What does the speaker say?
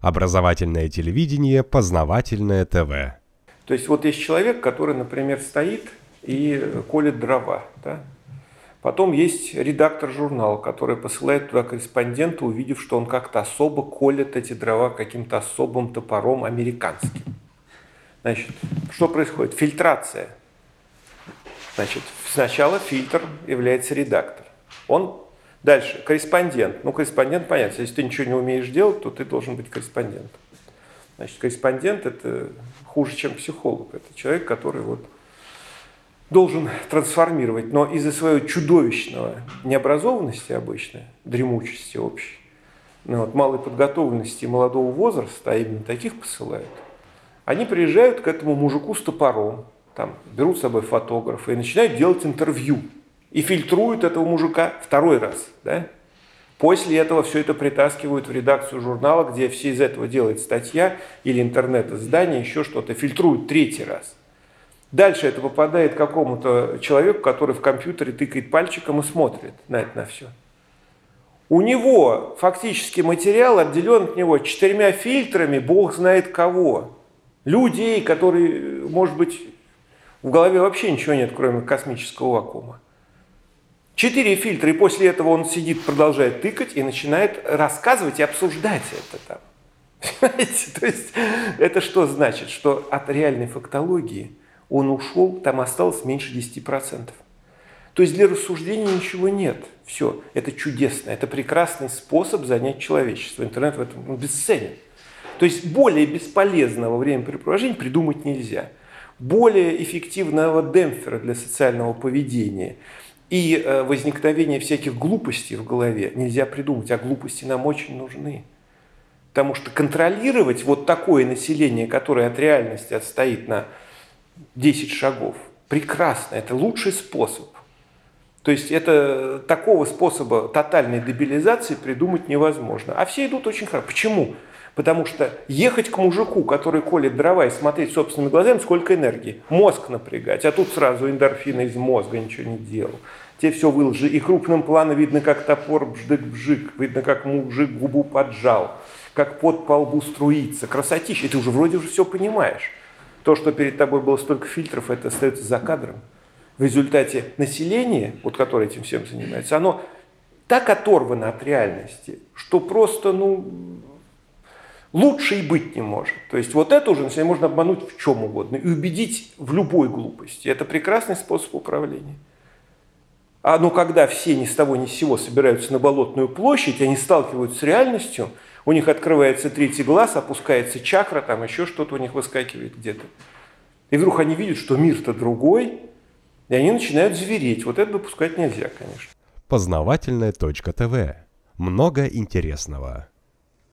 Образовательное телевидение, познавательное ТВ. То есть вот есть человек, который, например, стоит и колет дрова. Да? Потом есть редактор журнала, который посылает туда корреспондента, увидев, что он как-то особо колет эти дрова каким-то особым топором американским. Значит, что происходит? Фильтрация. Значит, сначала фильтр является редактор. Он дальше корреспондент. Ну, корреспондент, понятно, если ты ничего не умеешь делать, то ты должен быть корреспондентом. Значит, корреспондент это хуже, чем психолог. Это человек, который вот должен трансформировать, но из-за своей чудовищного необразованности обычной, дремучести общей, ну, вот, малой подготовленности молодого возраста, а именно таких посылают, они приезжают к этому мужику с топором, там, берут с собой фотографа и начинают делать интервью. И фильтруют этого мужика второй раз. Да? После этого все это притаскивают в редакцию журнала, где все из этого делает статья или интернет-издание, еще что-то, фильтруют третий раз. Дальше это попадает какому-то человеку, который в компьютере тыкает пальчиком и смотрит на это на все. У него фактически материал отделен от него четырьмя фильтрами, бог знает кого. Людей, которые, может быть, в голове вообще ничего нет, кроме космического вакуума. Четыре фильтра, и после этого он сидит, продолжает тыкать и начинает рассказывать и обсуждать это там. Понимаете? То есть это что значит? Что от реальной фактологии – он ушел, там осталось меньше 10%. То есть для рассуждения ничего нет. Все, это чудесно, это прекрасный способ занять человечество. Интернет в этом бесценен. То есть более бесполезного времяпрепровождения придумать нельзя. Более эффективного демпфера для социального поведения и э, возникновения всяких глупостей в голове нельзя придумать, а глупости нам очень нужны. Потому что контролировать вот такое население, которое от реальности отстоит на 10 шагов. Прекрасно, это лучший способ. То есть это такого способа тотальной дебилизации придумать невозможно. А все идут очень хорошо. Почему? Потому что ехать к мужику, который колет дрова и смотреть собственными глазами, сколько энергии. Мозг напрягать. А тут сразу эндорфины из мозга ничего не делал. Те все выложи. И крупным планом видно, как топор бждык-бжик. Видно, как мужик губу поджал. Как под по лбу струится. Красотища. И ты уже вроде уже все понимаешь. То, что перед тобой было столько фильтров, это остается за кадром. В результате население, вот которое этим всем занимается, оно так оторвано от реальности, что просто, ну, лучше и быть не может. То есть вот это уже население можно обмануть в чем угодно и убедить в любой глупости. Это прекрасный способ управления. А ну когда все ни с того ни с сего собираются на Болотную площадь, они сталкиваются с реальностью – у них открывается третий глаз, опускается чакра, там еще что-то у них выскакивает где-то. И вдруг они видят, что мир-то другой, и они начинают звереть. Вот это допускать нельзя, конечно. Познавательная точка ТВ. Много интересного.